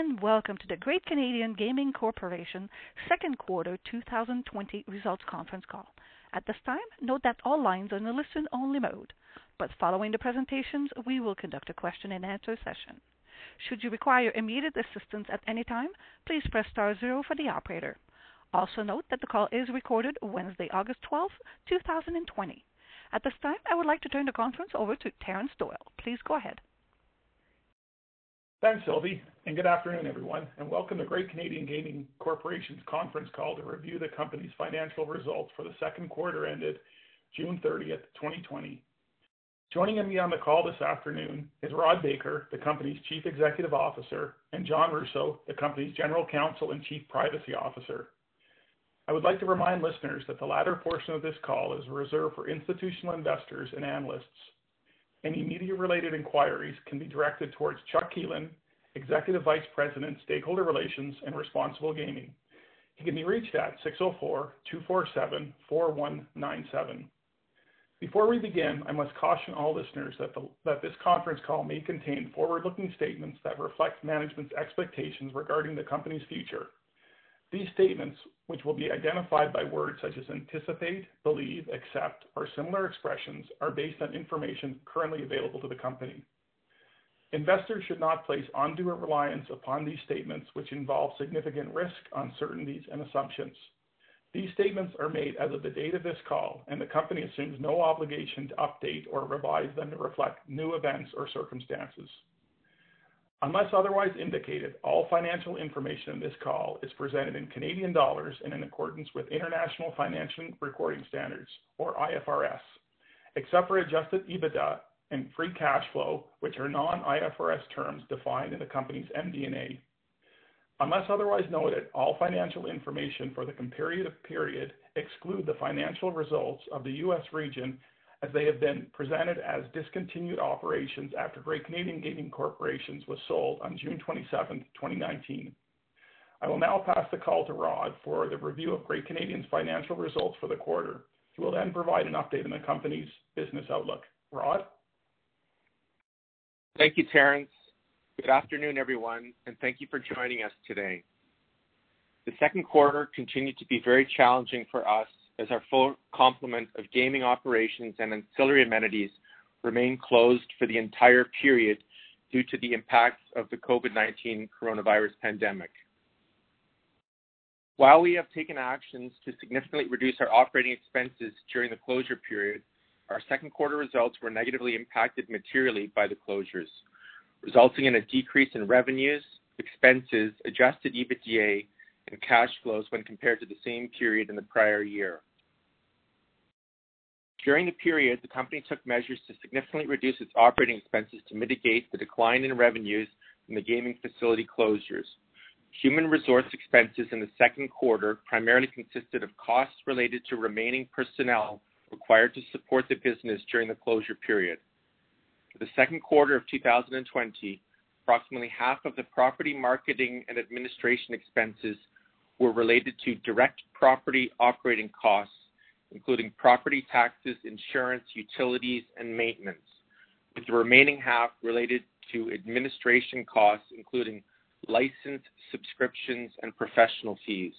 and welcome to the Great Canadian Gaming Corporation second quarter 2020 results conference call. At this time, note that all lines are in a listen-only mode, but following the presentations, we will conduct a question-and-answer session. Should you require immediate assistance at any time, please press star zero for the operator. Also note that the call is recorded Wednesday, August 12th, 2020. At this time, I would like to turn the conference over to Terrance Doyle. Please go ahead. Thanks, Sylvie, and good afternoon, everyone, and welcome to Great Canadian Gaming Corporation's conference call to review the company's financial results for the second quarter ended June 30th, 2020. Joining me on the call this afternoon is Rod Baker, the company's Chief Executive Officer, and John Russo, the company's General Counsel and Chief Privacy Officer. I would like to remind listeners that the latter portion of this call is reserved for institutional investors and analysts. Any media-related inquiries can be directed towards Chuck Keeling, Executive Vice President, Stakeholder Relations and Responsible Gaming. He can be reached at 604-247-4197. Before we begin, I must caution all listeners that this conference call may contain forward-looking statements that reflect management's expectations regarding the company's future. These statements, which will be identified by words such as anticipate, believe, accept, or similar expressions, are based on information currently available to the company. Investors should not place undue reliance upon these statements, which involve significant risk, uncertainties, and assumptions. These statements are made as of the date of this call, and the company assumes no obligation to update or revise them to reflect new events or circumstances. Unless otherwise indicated, all financial information in this call is presented in Canadian dollars and in accordance with International Financial Reporting Standards, or IFRS, except for adjusted EBITDA and free cash flow, which are non-IFRS terms defined in the company's MD&A. Unless otherwise noted, all financial information for the comparative period exclude the financial results of the U.S. region as they have been presented as discontinued operations after Great Canadian Gaming Corporation was sold on June 27th, 2019. I will now pass the call to Rod for the review of Great Canadian's financial results for the quarter. He will then provide an update on the company's business outlook. Rod? Thank you, Terrance. Good afternoon, everyone, and thank you for joining us today. The second quarter continued to be very challenging for us as our full complement of gaming operations and ancillary amenities remained closed for the entire period due to the impacts of the COVID-19 coronavirus pandemic. While we have taken actions to significantly reduce our operating expenses during the closure period, our second quarter results were negatively impacted materially by the closures, resulting in a decrease in revenues, expenses, adjusted EBITDA, and cash flows when compared to the same period in the prior year. During the period, the company took measures to significantly reduce its operating expenses to mitigate the decline in revenues from the gaming facility closures. Human resource expenses in the second quarter primarily consisted of costs related to remaining personnel required to support the business during the closure period. For the second quarter of 2020, approximately half of the property marketing and administration expenses were related to direct property operating costs, including property taxes, insurance, utilities, and maintenance, with the remaining half related to administration costs, including license, subscriptions, and professional fees.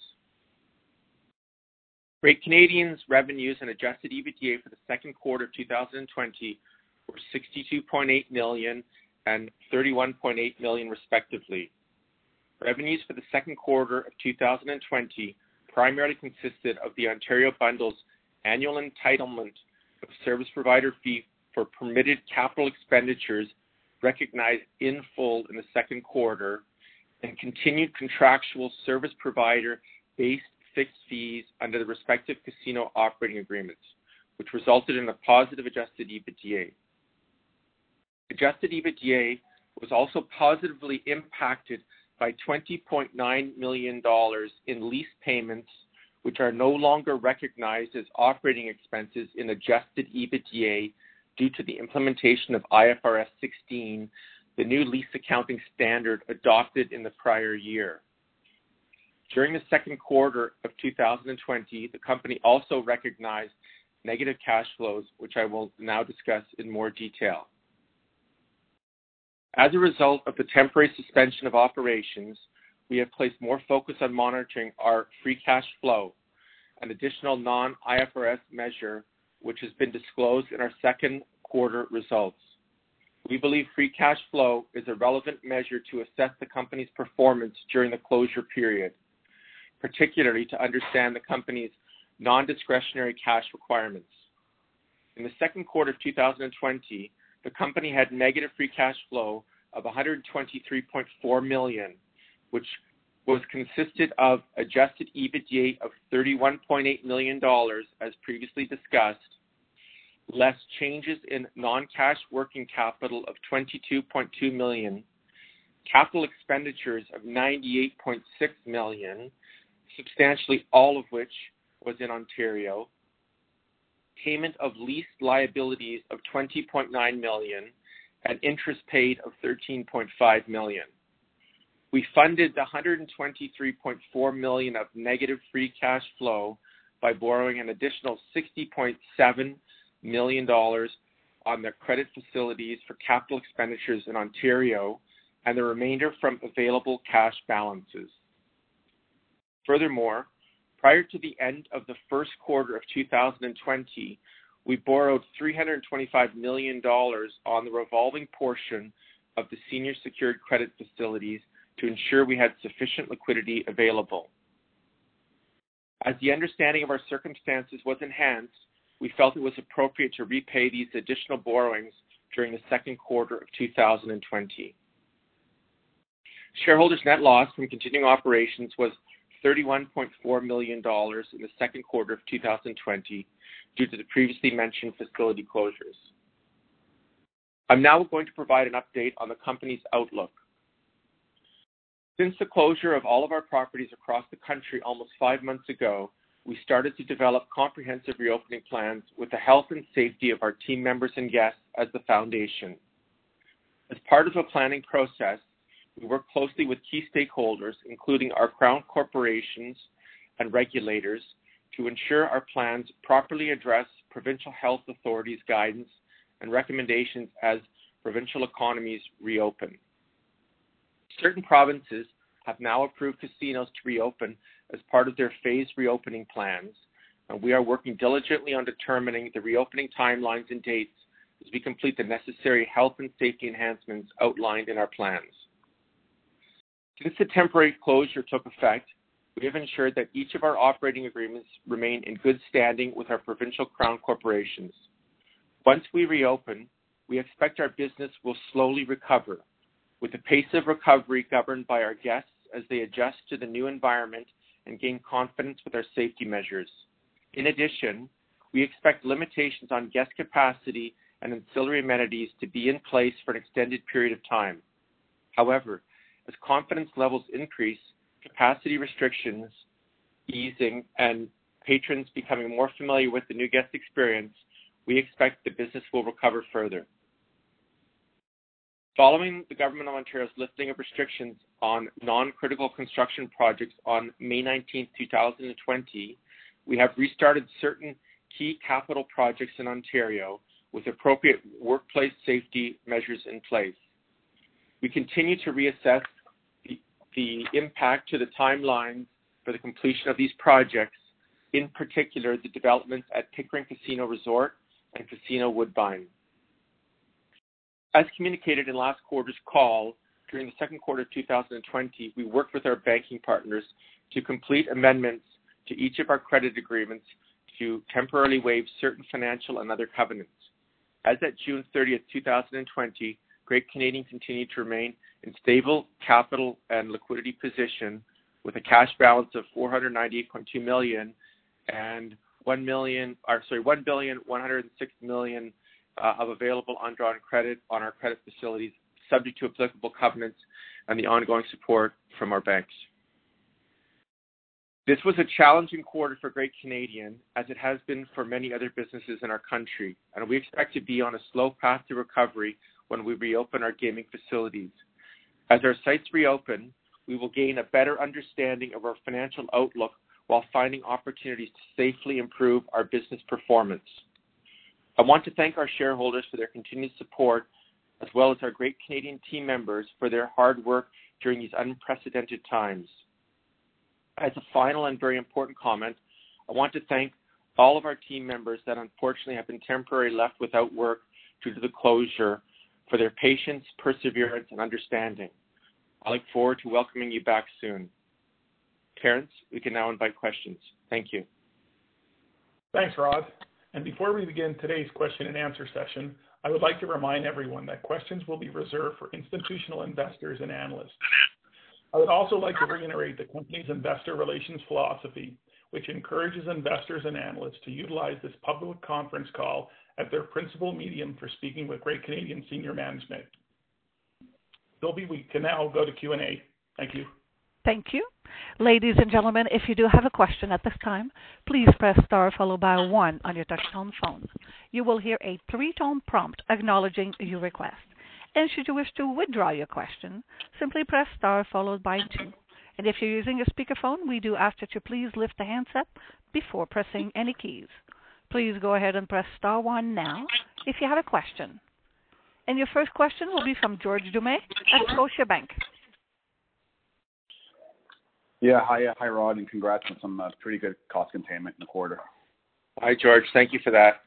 Great Canadian's revenues and adjusted EBITDA for the second quarter of 2020 were 62.8 million and 31.8 million, respectively. Revenues for the second quarter of 2020 primarily consisted of the Ontario Bundle's annual entitlement of service provider fee for permitted capital expenditures recognized in full in the second quarter and continued contractual service provider-based fixed fees under the respective casino operating agreements, which resulted in a positive adjusted EBITDA. Adjusted EBITDA was also positively impacted by $20.9 million in lease payments, which are no longer recognized as operating expenses in adjusted EBITDA due to the implementation of IFRS 16, the new lease accounting standard adopted in the prior year. During the second quarter of 2020, the company also recognized negative cash flows, which I will now discuss in more detail. As a result of the temporary suspension of operations, we have placed more focus on monitoring our free cash flow, an additional non-IFRS measure, which has been disclosed in our second quarter results. We believe free cash flow is a relevant measure to assess the company's performance during the closure period, particularly to understand the company's non-discretionary cash requirements. In the second quarter of 2020, the company had negative free cash flow of $123.4 million, which was consisted of adjusted EBITDA of $31.8 million, as previously discussed, less changes in non-cash working capital of 22.2 million, capital expenditures of 98.6 million, substantially all of which was in Ontario, payment of lease liabilities of 20.9 million, and interest paid of $13.5 million. We funded the $123.4 million of negative free cash flow by borrowing an additional $60.7 million on their credit facilities for capital expenditures in Ontario, and the remainder from available cash balances. Furthermore, prior to the end of the first quarter of 2020, we borrowed $325 million on the revolving portion of the senior secured credit facilities to ensure we had sufficient liquidity available. As the understanding of our circumstances was enhanced, we felt it was appropriate to repay these additional borrowings during the second quarter of 2020. Shareholders' net loss from continuing operations was $31.4 million in the second quarter of 2020 due to the previously mentioned facility closures. I'm now going to provide an update on the company's outlook. Since the closure of all of our properties across the country almost five months ago, we started to develop comprehensive reopening plans with the health and safety of our team members and guests as the foundation. As part of the planning process, we work closely with key stakeholders, including our Crown corporations and regulators, to ensure our plans properly address provincial health authorities' guidance and recommendations as provincial economies reopen. Certain provinces have now approved casinos to reopen as part of their phased reopening plans, and we are working diligently on determining the reopening timelines and dates as we complete the necessary health and safety enhancements outlined in our plans. Since the temporary closure took effect, we have ensured that each of our operating agreements remain in good standing with our provincial Crown corporations. Once we reopen, we expect our business will slowly recover, with the pace of recovery governed by our guests as they adjust to the new environment and gain confidence with our safety measures. In addition, we expect limitations on guest capacity and ancillary amenities to be in place for an extended period of time. However, as confidence levels increase, capacity restrictions easing, and patrons becoming more familiar with the new guest experience, we expect the business will recover further. Following the Government of Ontario's lifting of restrictions on non-critical construction projects on May 19th, 2020, we have restarted certain key capital projects in Ontario with appropriate workplace safety measures in place. We continue to reassess the impact to the timelines for the completion of these projects, in particular, the developments at Pickering Casino Resort and Casino Woodbine. As communicated in last quarter's call, during the second quarter of 2020, we worked with our banking partners to complete amendments to each of our credit agreements to temporarily waive certain financial and other covenants. As at June 30th, 2020, Great Canadian continued to remain in stable capital and liquidity position with a cash balance of $498.2 million and $1.106 billion Uh, of available undrawn credit on our credit facilities, subject to applicable covenants and the ongoing support from our banks. This was a challenging quarter for Great Canadian, as it has been for many other businesses in our country, and we expect to be on a slow path to recovery when we reopen our gaming facilities. As our sites reopen, we will gain a better understanding of our financial outlook while finding opportunities to safely improve our business performance. I want to thank our shareholders for their continued support, as well as our Great Canadian team members for their hard work during these unprecedented times. As a final and very important comment, I want to thank all of our team members that unfortunately have been temporarily left without work due to the closure for their patience, perseverance, and understanding. I look forward to welcoming you back soon. Terrance, we can now invite questions. Thank you. Thanks, Rod. And before we begin today's question and answer session, I would like to remind everyone that questions will be reserved for institutional investors and analysts. I would also like to reiterate the company's investor relations philosophy, which encourages investors and analysts to utilize this public conference call as their principal medium for speaking with Great Canadian senior management. Sylvie, we can now go to Q&A. Thank you. Thank you. Ladies and gentlemen, if you do have a question at this time, please press star followed by one on your touchtone phone. You will hear a three-tone prompt acknowledging your request. And should you wish to withdraw your question, simply press star followed by two. And If you're using a speakerphone, we do ask that you please lift the handset before pressing any keys. Please go ahead and press star one now if you have a question. And your first question will be from George Doumet at Scotiabank. Yeah. Hi, uh, hi, Rod, and congrats on some uh, pretty good cost containment in the quarter. Hi, George. Thank you for that.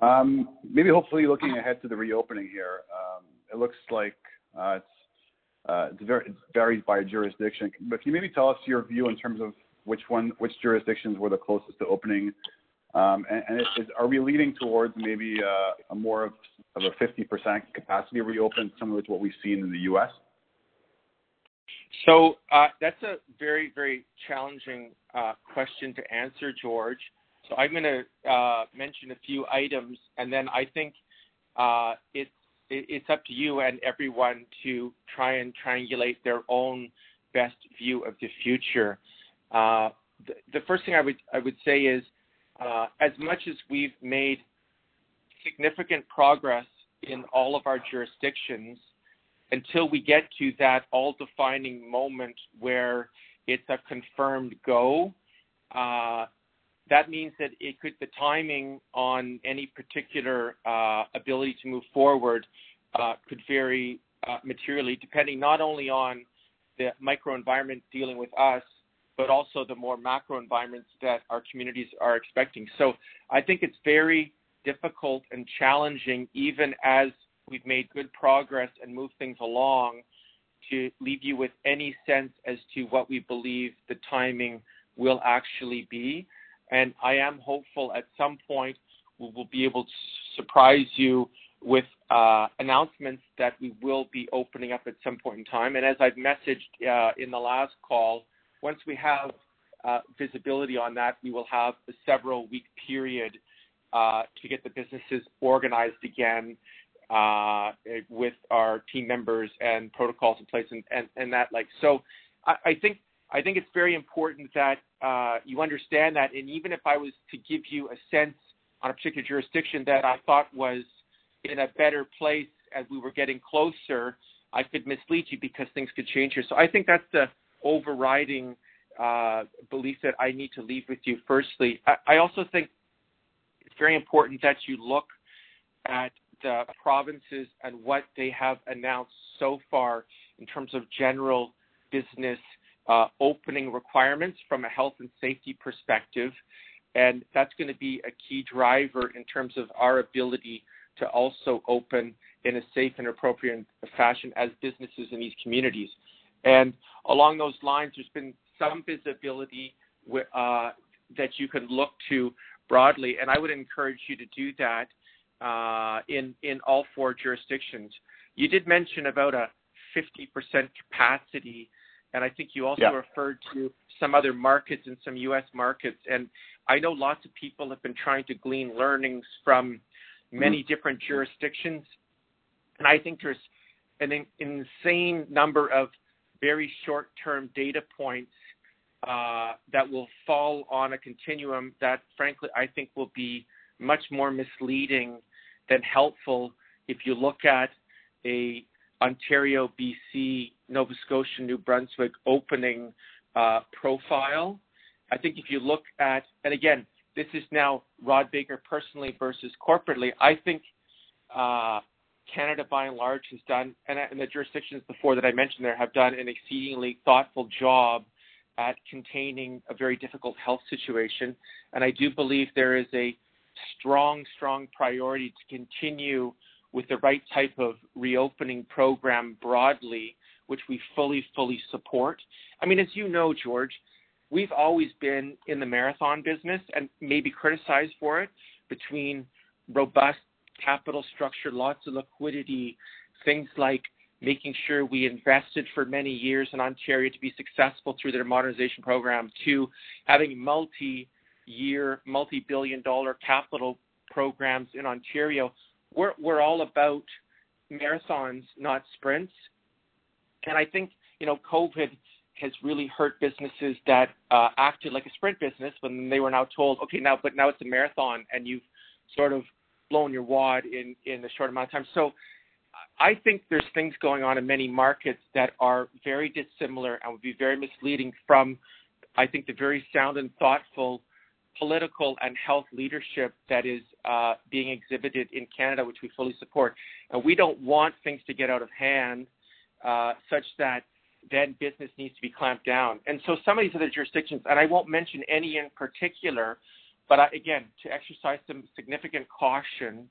Um, maybe hopefully looking ahead to the reopening here, um, it looks like uh, it's it's it varies by jurisdiction. But can you maybe tell us your view in terms of which one, which jurisdictions were the closest to opening? Um, and are we leaning towards maybe a more of a 50% capacity reopen, similar to what we've seen in the U.S.? Uh, that's a very very challenging uh, question to answer, George. So I'm going to uh, mention a few items, and then I think it's it's up to you and everyone to try and triangulate their own best view of the future. The first thing I would say is, as much as we've made significant progress in all of our jurisdictions, until we get to that all-defining moment where it's a confirmed go, uh, that means that it could the timing on any particular uh, ability to move forward uh, could vary materially, depending not only on the microenvironment dealing with us, but also the more macro environments that our communities are expecting. So I think it's very difficult and challenging, even as we've made good progress and moved things along, to leave you with any sense as to what we believe the timing will actually be. And I am hopeful at some point we will be able to surprise you with uh, announcements that we will be opening up at some point in time. And as I've messaged uh, in the last call, once we have uh, visibility on that, we will have a several-week period to get the businesses organized again Uh, with our team members and protocols in place and and, and that like. So I I think it's very important that uh, you understand that. And even if I was to give you a sense on a particular jurisdiction that I thought was in a better place as we were getting closer, I could mislead you because things could change here. So I think that's the overriding uh, belief that I need to leave with you firstly. I also think it's very important that you look at the provinces and what they have announced so far in terms of general business uh, opening requirements from a health and safety perspective. And that's going to be a key driver in terms of our ability to also open in a safe and appropriate fashion as businesses in these communities. And along those lines, there's been some visibility uh, that you can look to broadly, and I would encourage you to do that in in all four jurisdictions. You did mention about a 50% capacity, and I think you also Yeah referred to some other markets and some U.S. markets. And I know lots of people have been trying to glean learnings from many different jurisdictions. And I think there's an insane number of very short-term data points uh, that will fall on a continuum that, frankly, I think will be much more misleading than helpful if you look at a Ontario, BC, Nova Scotia, New Brunswick opening uh, profile. I think if you look at, and again, this is now Rod Baker personally versus corporately. I think uh, Canada, by and large, has done, and, and the jurisdictions before that I mentioned there have done an exceedingly thoughtful job at containing a very difficult health situation. And I do believe there is a strong, strong priority to continue with the right type of reopening program broadly, which we fully, fully support. I mean, as you know, George, we've always been in the marathon business and maybe criticized for it between robust capital structure, lots of liquidity, things like making sure we invested for many years in Ontario to be successful through their modernization program, to having multi year, multi billion dollar capital programs in Ontario. We're, we're all about marathons, not sprints. And I think, you know, COVID has really hurt businesses that uh, acted like a sprint business when they were now told, okay, now, but now it's a marathon and you've sort of blown your wad in, in a short amount of time. So I think there's things going on in many markets that are very dissimilar and would be very misleading from, I think, the very sound and thoughtful political and health leadership that is uh, being exhibited in Canada, which we fully support. And we don't want things to get out of hand uh, such that then business needs to be clamped down. And so some of these other jurisdictions, and I won't mention any in particular, but I, again, to exercise some significant caution,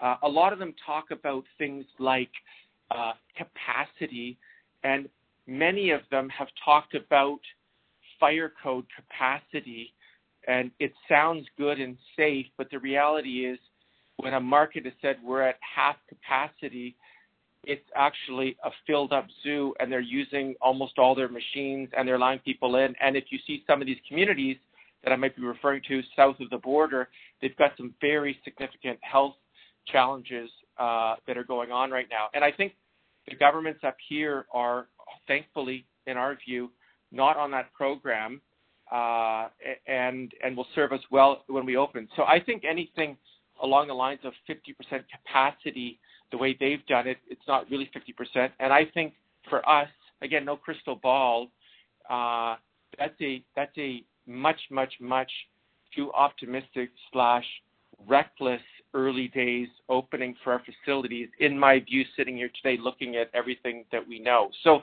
uh, a lot of them talk about things like uh, capacity, and many of them have talked about fire code capacity. And it sounds good and safe, but the reality is when a market has said we're at half capacity, it's actually a filled up zoo and they're using almost all their machines and they're allowing people in. And if you see some of these communities that I might be referring to south of the border, they've got some very significant health challenges uh, that are going on right now. And I think the governments up here are thankfully, in our view, not on that program uh, and and will serve us well when we open. So I think anything along the lines of 50% capacity the way they've done it, it's not really 50%. And I think for us, again, no crystal ball. Uh, that's a that's a much much much too optimistic slash reckless early days opening for our facilities. In my view, sitting here today, looking at everything that we know. So.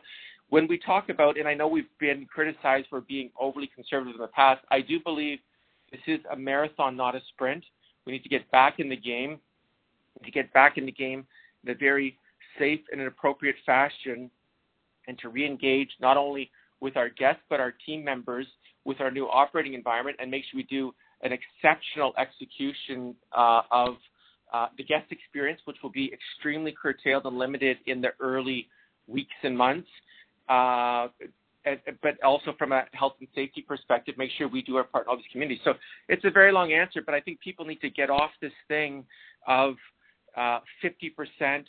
When we talk about, and I know we've been criticized for being overly conservative in the past, I do believe this is a marathon, not a sprint. We need to get back in the game to get back in the game in a very safe and an appropriate fashion and to re-engage not only with our guests but our team members with our new operating environment and make sure we do an exceptional execution uh, of uh, the guest experience, which will be extremely curtailed and limited in the early weeks and months. Uh, but also from a health and safety perspective, make sure we do our part in all these communities. So it's a very long answer, but I think people need to get off this thing of uh, 50%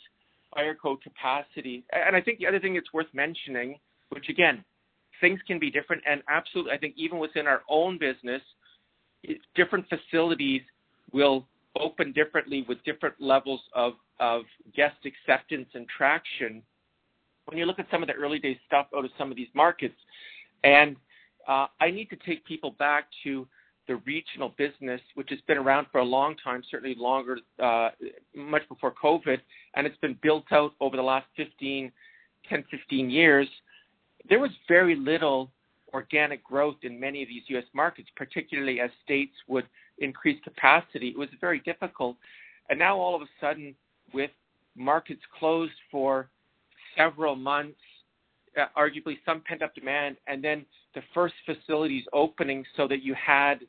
fire code capacity. And I think the other thing that's worth mentioning, which again, things can be different, and absolutely, I think even within our own business, different facilities will open differently with different levels of, of guest acceptance and traction. When you look at some of the early days stuff out of some of these markets, and uh, I need to take people back to the regional business, which has been around for a long time, certainly longer, uh, much before COVID, and it's been built out over the last 15, 10, 15 years, there was very little organic growth in many of these U.S. markets, particularly as states would increase capacity. It was very difficult. And now all of a sudden, with markets closed for several months, uh, arguably some pent up demand, and then the first facilities opening so that you had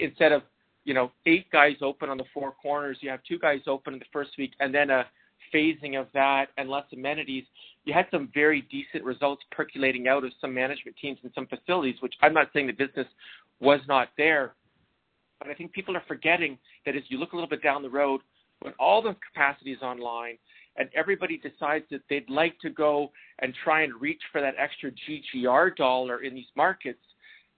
instead of you know eight guys open on the four corners, you have two guys open in the first week, and then a phasing of that and less amenities. You had some very decent results percolating out of some management teams and some facilities, which I'm not saying the business was not there, but I think people are forgetting that as you look a little bit down the road, when all the capacity is online and everybody decides that they'd like to go and try and reach for that extra GGR dollar in these markets,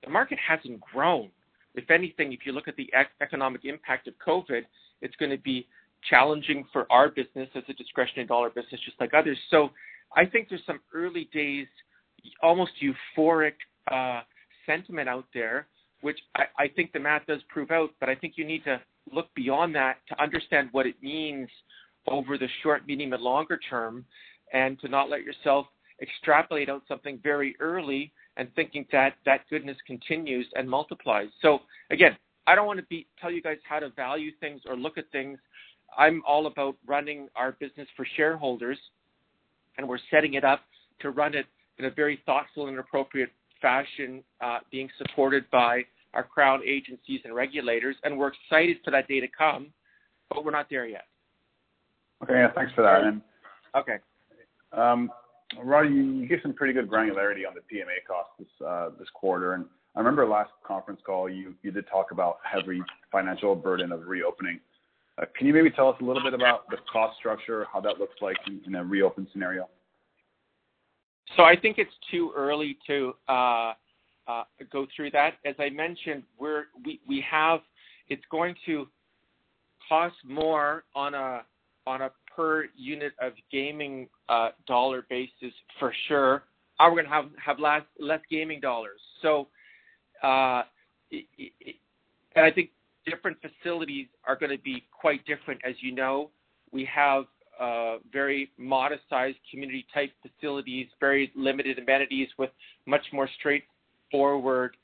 the market hasn't grown. If anything, if you look at the economic impact of COVID, it's going to be challenging for our business as a discretionary dollar business, just like others. So I think there's some early days, almost euphoric uh, sentiment out there, which I, I think the math does prove out. But I think you need to look beyond that to understand what it means over the short, medium, and longer term, and to not let yourself extrapolate out something very early and thinking that that goodness continues and multiplies. So again, I don't want to be tell you guys how to value things or look at things. I'm all about running our business for shareholders, and we're setting it up to run it in a very thoughtful and appropriate fashion, uh, being supported by our crown agencies and regulators. And we're excited for that day to come, but we're not there yet. Okay, yeah, thanks for that. And okay, um, Roddy, you gave some pretty good granularity on the PMA costs this uh, this quarter, and I remember last conference call you you did talk about heavy financial burden of reopening. Uh, can you maybe tell us a little bit about the cost structure, how that looks like in, in a reopen scenario? So I think it's too early to uh, uh, go through that. As I mentioned, we're we we have it's going to cost more on a on a per unit of gaming uh, dollar basis for sure. Are we going to have have less less gaming dollars? So, uh, it, it, and I think different facilities are going to be quite different. As you know, we have uh, very modest sized community type facilities, very limited amenities with much more straightforward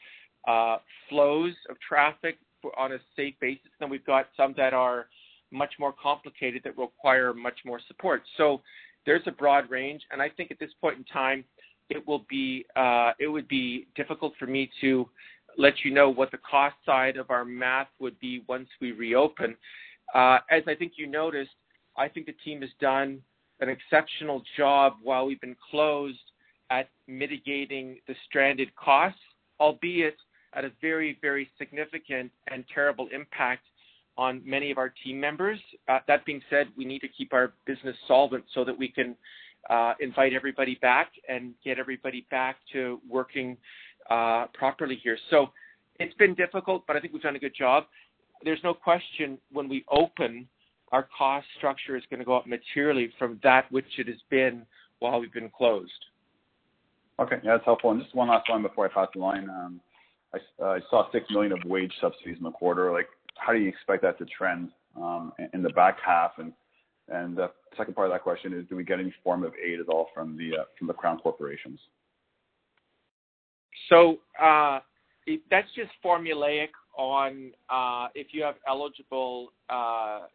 uh, flows of traffic on a safe basis. Then we've got some that are much more complicated that require much more support. So there's a broad range, and I think at this point in time, it will be uh, it would be difficult for me to let you know what the cost side of our math would be once we reopen. Uh, as I think you noticed, I think the team has done an exceptional job while we've been closed at mitigating the stranded costs, albeit at a very, very significant and terrible impact on many of our team members. Uh, that being said, we need to keep our business solvent so that we can uh, invite everybody back and get everybody back to working uh, properly here. So it's been difficult, but I think we've done a good job. There's no question when we open, our cost structure is going to go up materially from that which it has been while we've been closed. Okay, yeah, that's helpful. And just one last one before I pass the line. Um, I, uh, I saw six million of wage subsidies in the quarter. Like, how do you expect that to trend um, in the back half? And and the second part of that question is, do we get any form of aid at all from the uh, from the crown corporations? So uh, that's just formulaic on uh, if you have eligible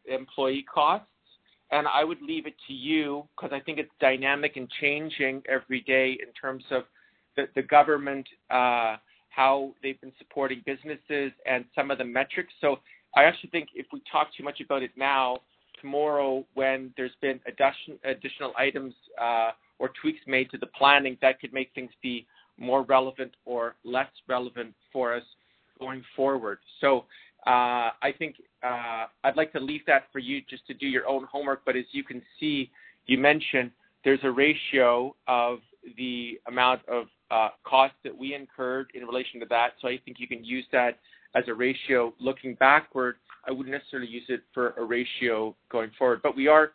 employee costs, and I would leave it to you because I think it's dynamic and changing every day in terms of the, government how they've been supporting businesses and some of the metrics. So I actually think if we talk too much about it now, tomorrow when there's been addition, additional items uh, or tweaks made to the planning, that could make things be more relevant or less relevant for us going forward. So uh, I think uh, I'd like to leave that for you just to do your own homework. But as you can see, you mentioned there's a ratio of the amount of uh, costs that we incurred in relation to that. So I think you can use that as a ratio looking backward. I wouldn't necessarily use it for a ratio going forward, but we are,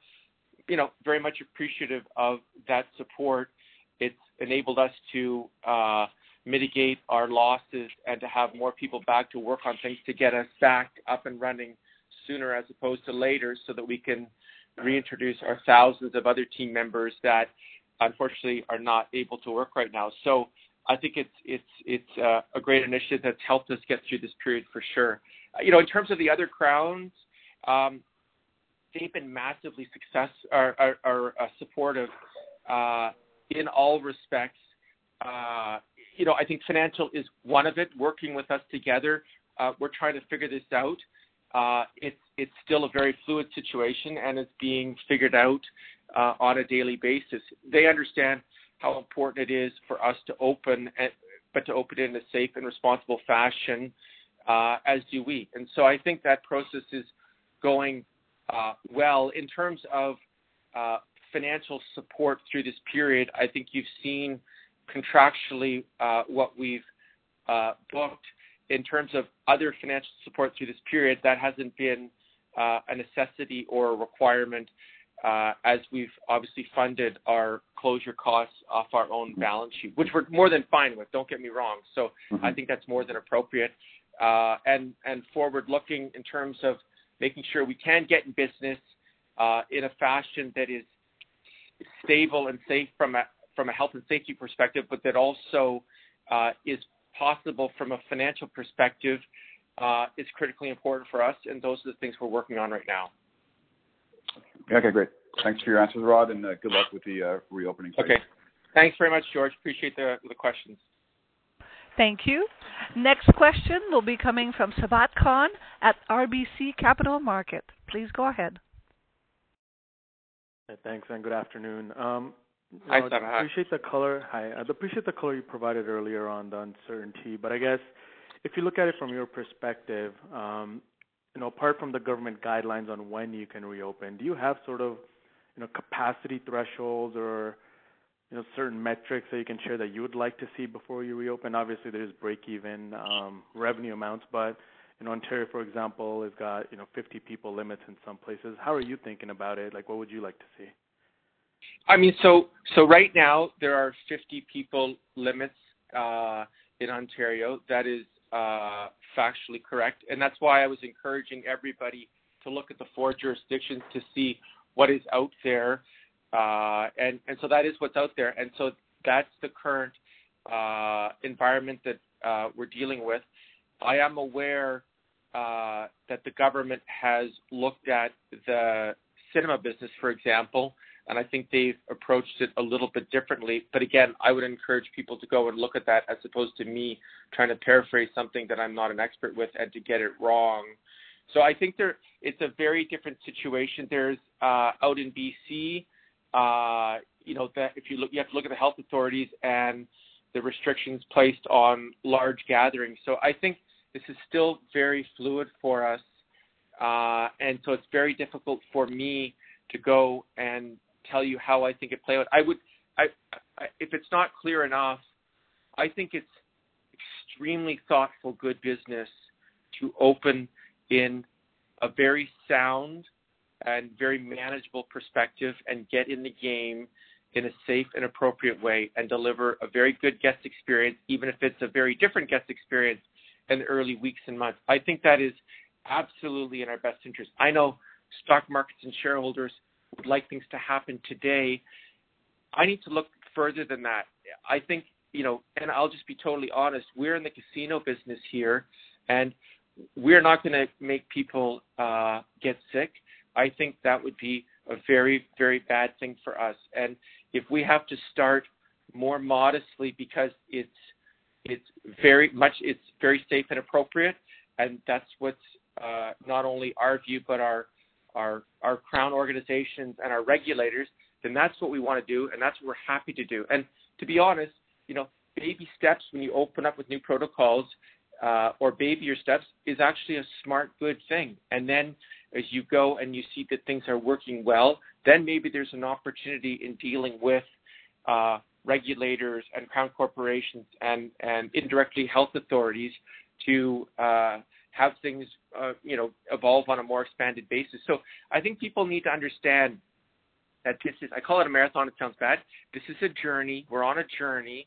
you know, very much appreciative of that support. It's enabled us to uh, mitigate our losses and to have more people back to work on things to get us back up and running sooner as opposed to later so that we can reintroduce our thousands of other team members that unfortunately are not able to work right now. So I think it's it's it's uh, a great initiative that's helped us get through this period for sure. Uh, you know, in terms of the other crowns, um, they've been massively success or, or, or uh, supportive uh, in all respects. Uh, you know, I think financial is one of it. Working with us together, uh, we're trying to figure this out. it's it's still a very fluid situation and it's being figured out uh, on a daily basis. They understand how important it is for us to open, and, but to open it in a safe and responsible fashion, uh, as do we. And so I think that process is going uh, well in terms of uh, financial support through this period, I think you've seen contractually what we've booked in terms of other financial support through this period. That hasn't been a necessity or a requirement Uh, as we've obviously funded our closure costs off our own mm-hmm. balance sheet, which we're more than fine with, don't get me wrong. So I mm-hmm. think that's more than appropriate. Uh, and and Forward-looking in terms of making sure we can get in business uh, in a fashion that is stable and safe from a health and safety perspective, but that also is possible from a financial perspective is critically important for us, and those are the things we're working on right now. Okay, great. Thanks for your answers, Rod, and uh, good luck with the uh, reopening. Okay. Thanks very much, George. Appreciate the questions. Thank you. Next question will be coming from Sabahat Khan at RBC Capital Markets. Please go ahead. Thanks, and good afternoon. Um, hi, Sabahat. I appreciate the color you provided earlier on the uncertainty. But I guess if you look at it from your perspective, um, apart from the government guidelines on when you can reopen, do you have sort of you know, capacity thresholds or you know, certain metrics that you can share that you would like to see before you reopen? Obviously, there's break-even um, revenue amounts, but in Ontario, for example, has got you know 50 people limits in some places. How are you thinking about it? Like, what would you like to see? I mean, so so right now, there are 50 people limits uh, in Ontario. That is Uh, factually correct, and that's why I was encouraging everybody to look at the four jurisdictions to see what is out there. Uh, and, and so that is what's out there. And so that's the current uh, environment that uh, we're dealing with. I am aware that the government has looked at the cinema business, for example, and I think they've approached it a little bit differently. But again, I would encourage people to go and look at that as opposed to me trying to paraphrase something that I'm not an expert with and to get it wrong. So I think there it's a very different situation. There's uh, out in B.C., uh, you know, that if you look, you have to look at the health authorities and the restrictions placed on large gatherings. So I think this is still very fluid for us. Uh, it's very difficult for me to go and tell you how I think it played out. I would, I, I, if it's not clear enough, I think it's extremely thoughtful, good business to open in a very sound and very manageable perspective and get in the game in a safe and appropriate way and deliver a very good guest experience, even if it's a very different guest experience in the early weeks and months. I think that is absolutely in our best interest. I know stock markets and shareholders would like things to happen today. I need to look further than that. I think, you know, and I'll just be totally honest, we're in the casino business here, and we're not going to make people uh, get sick. I think that would be a very very bad thing for us. And if we have to start more modestly because it's it's very much it's very safe and appropriate, and that's what's Uh, not only our view, but our our our Crown organizations and our regulators, then that's what we want to do, and that's what we're happy to do. And to be honest, you know, baby steps when you open up with new protocols, uh, or baby-er steps, is actually a smart, good thing. And then as you go and you see that things are working well, then maybe there's an opportunity in dealing with uh, regulators and Crown corporations and indirectly health authorities to have things uh, you know, evolve on a more expanded basis. So I think people need to understand that this is, I call it a marathon, it sounds bad. This is a journey. We're on a journey,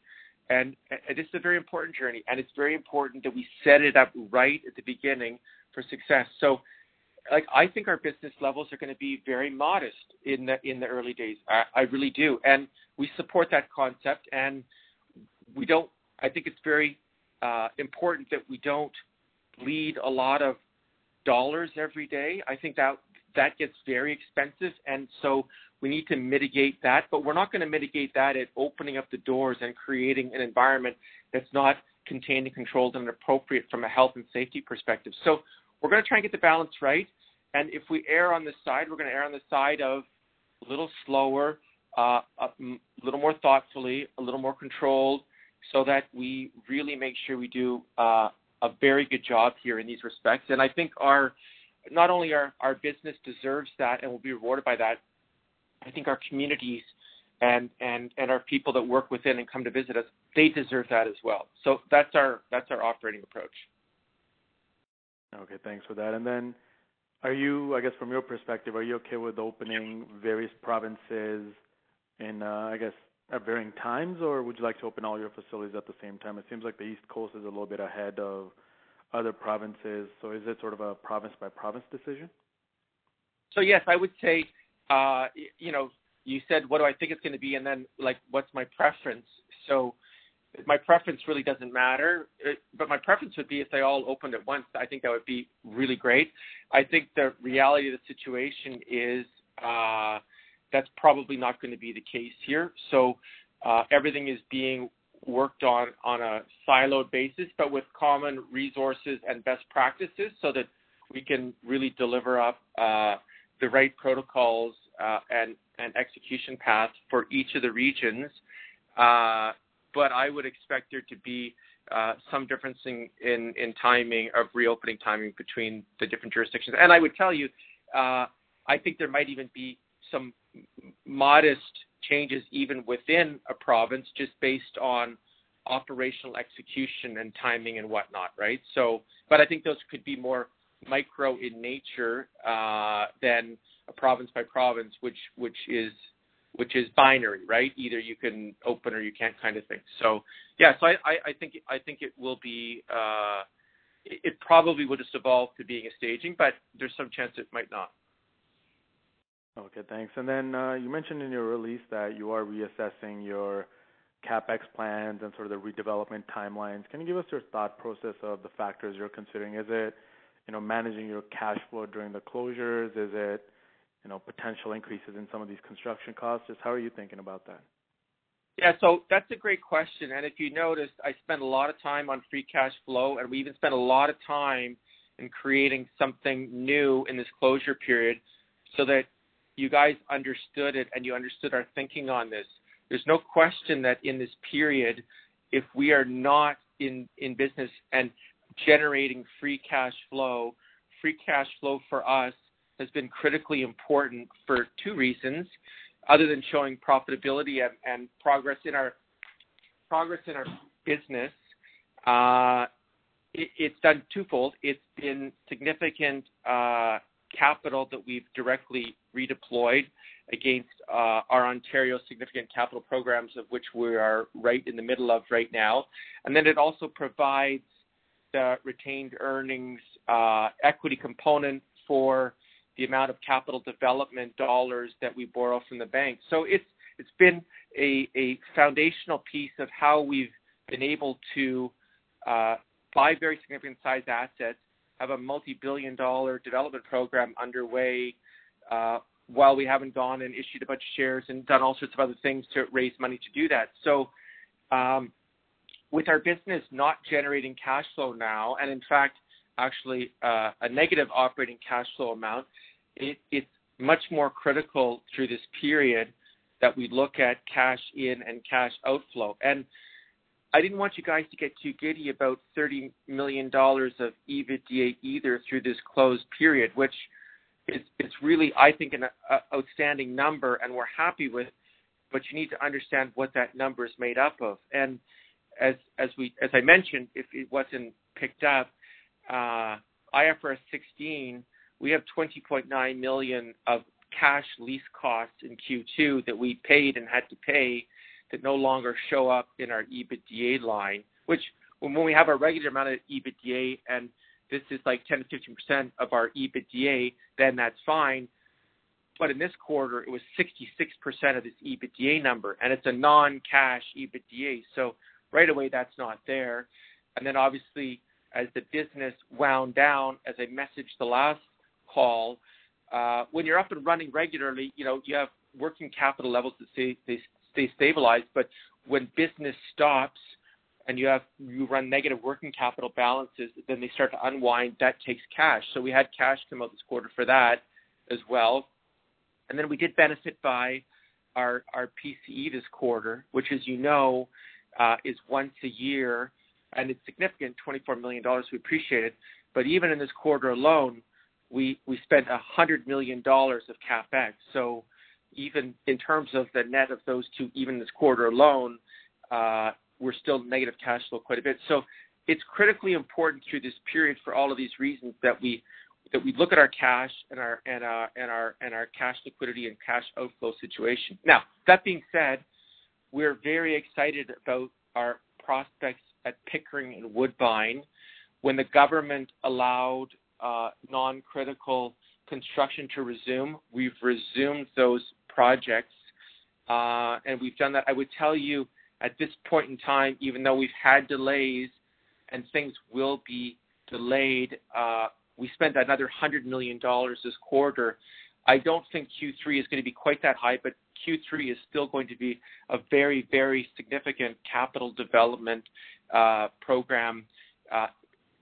and this is a very important journey, and it's very important that we set it up right at the beginning for success. So, like I think our business levels are going to be very modest in the early days. I really do. And we support that concept, and we don't. I think it's very uh, important that we don't bleed a lot of dollars every day. I think that that gets very expensive, and so we need to mitigate that. But we're not going to mitigate that at opening up the doors and creating an environment that's not contained and controlled and appropriate from a health and safety perspective. So we're going to try and get the balance right. And if we err on this side, we're going to err on the side of a little slower, uh, a little more thoughtfully, a little more controlled, so that we really make sure we do uh, a very good job here in these respects. And I think our not only our business deserves that and will be rewarded by that, I think our communities and and and our people that work within and come to visit us, they deserve that as well. So that's our that's our operating approach. Okay, thanks for that. And then, are you, I guess, from your perspective, are you okay with opening various provinces in, uh, I guess, at varying times, or would you like to open all your facilities at the same time? It seems like the East Coast is a little bit ahead of other provinces. So is it sort of a province by province decision? So yes, I would say, uh, you know, you said what do I think it's going to be, and then like what's my preference. So my preference really doesn't matter, but my preference would be if they all opened at once. I think that would be really great. I think the reality of the situation is uh, that's probably not going to be the case here. So uh, everything is being worked on on a siloed basis, but with common resources and best practices, so that we can really deliver up uh, the right protocols uh, and and execution path for each of the regions. Uh, but I would expect there to be uh, some difference in, in, in timing of reopening timing between the different jurisdictions. And I would tell you, uh, I think there might even be some modest changes even within a province just based on operational execution and timing and whatnot, right? So, but I think those could be more micro in nature uh, than a province by province, which which is which is binary, right? Either you can open or you can't, kind of thing. So yeah, so I, I, I think I think it will be. Uh, it, it probably will just evolve to being a staging, but there's some chance it might not. Okay, thanks. And then uh, you mentioned in your release that you are reassessing your capex plans and sort of the redevelopment timelines. Can you give us your thought process of the factors you're considering? Is it, you know, managing your cash flow during the closures? Is it you know, potential increases in some of these construction costs? Just how are you thinking about that? Yeah, so that's a great question. And if you noticed, I spent a lot of time on free cash flow, and we even spent a lot of time in creating something new in this closure period so that you guys understood it and you understood our thinking on this. There's no question that in this period, if we are not in, in business and generating free cash flow, free cash flow for us has been critically important for two reasons, other than showing profitability and, and progress in our progress in our business. Uh, it, it's done twofold. It's been significant uh, capital that we've directly redeployed against uh, our Ontario significant capital programs, of which we are right in the middle of right now. And then it also provides the retained earnings uh, equity component for the amount of capital development dollars that we borrow from the bank. So it's it's been a, foundational piece of how we've been able to uh, buy very significant size assets, have a multi-billion dollar development program underway, uh, while we haven't gone and issued a bunch of shares and done all sorts of other things to raise money to do that. So, um, with our business not generating cash flow now, and in fact, actually uh, a negative operating cash flow amount, it, it's much more critical through this period that we look at cash in and cash outflow. And I didn't want you guys to get too giddy about $30 million of EBITDA either through this closed period, which is it's really, I think, an uh, outstanding number, and we're happy with. But you need to understand what that number is made up of. And as as we as I mentioned, if it wasn't picked up, uh, IFRS 16 we have 20.9 million of cash lease costs in Q2 that we paid and had to pay that no longer show up in our EBITDA line, which when we have a regular amount of EBITDA and this is like 10 to 15 percent of our EBITDA, then that's fine. But in this quarter, it was 66 percent of this EBITDA number, and it's a non-cash EBITDA. So right away, that's not there. And then obviously, as the business wound down, as I messaged the last call, uh, when you're up and running regularly, you know, you have working capital levels that stay, they stay stabilized. But when business stops and you have you run negative working capital balances, then they start to unwind. That takes cash. So we had cash come out this quarter for that as well. And then we did benefit by our our PCE this quarter, which, as you know, uh, is once a year, and it's significant, $24 million. We appreciate it. But even in this quarter alone, we we spent a hundred million dollars of capex. So even in terms of the net of those two, even this quarter alone, uh, we're still negative cash flow quite a bit. So it's critically important through this period for all of these reasons that we look at our cash uh, and our cash liquidity and cash outflow situation. Now, that being said, we're very excited about our prospects at Pickering and Woodbine. When the government allowed uh, non-critical construction to resume, we've resumed those projects, uh, and we've done that. I would tell you at this point in time, even though we've had delays and things will be delayed, uh, we spent another 100 million dollars this quarter. I don't think Q3 is gonna be quite that high, but Q3 is still going to be a very, very significant capital development uh, program,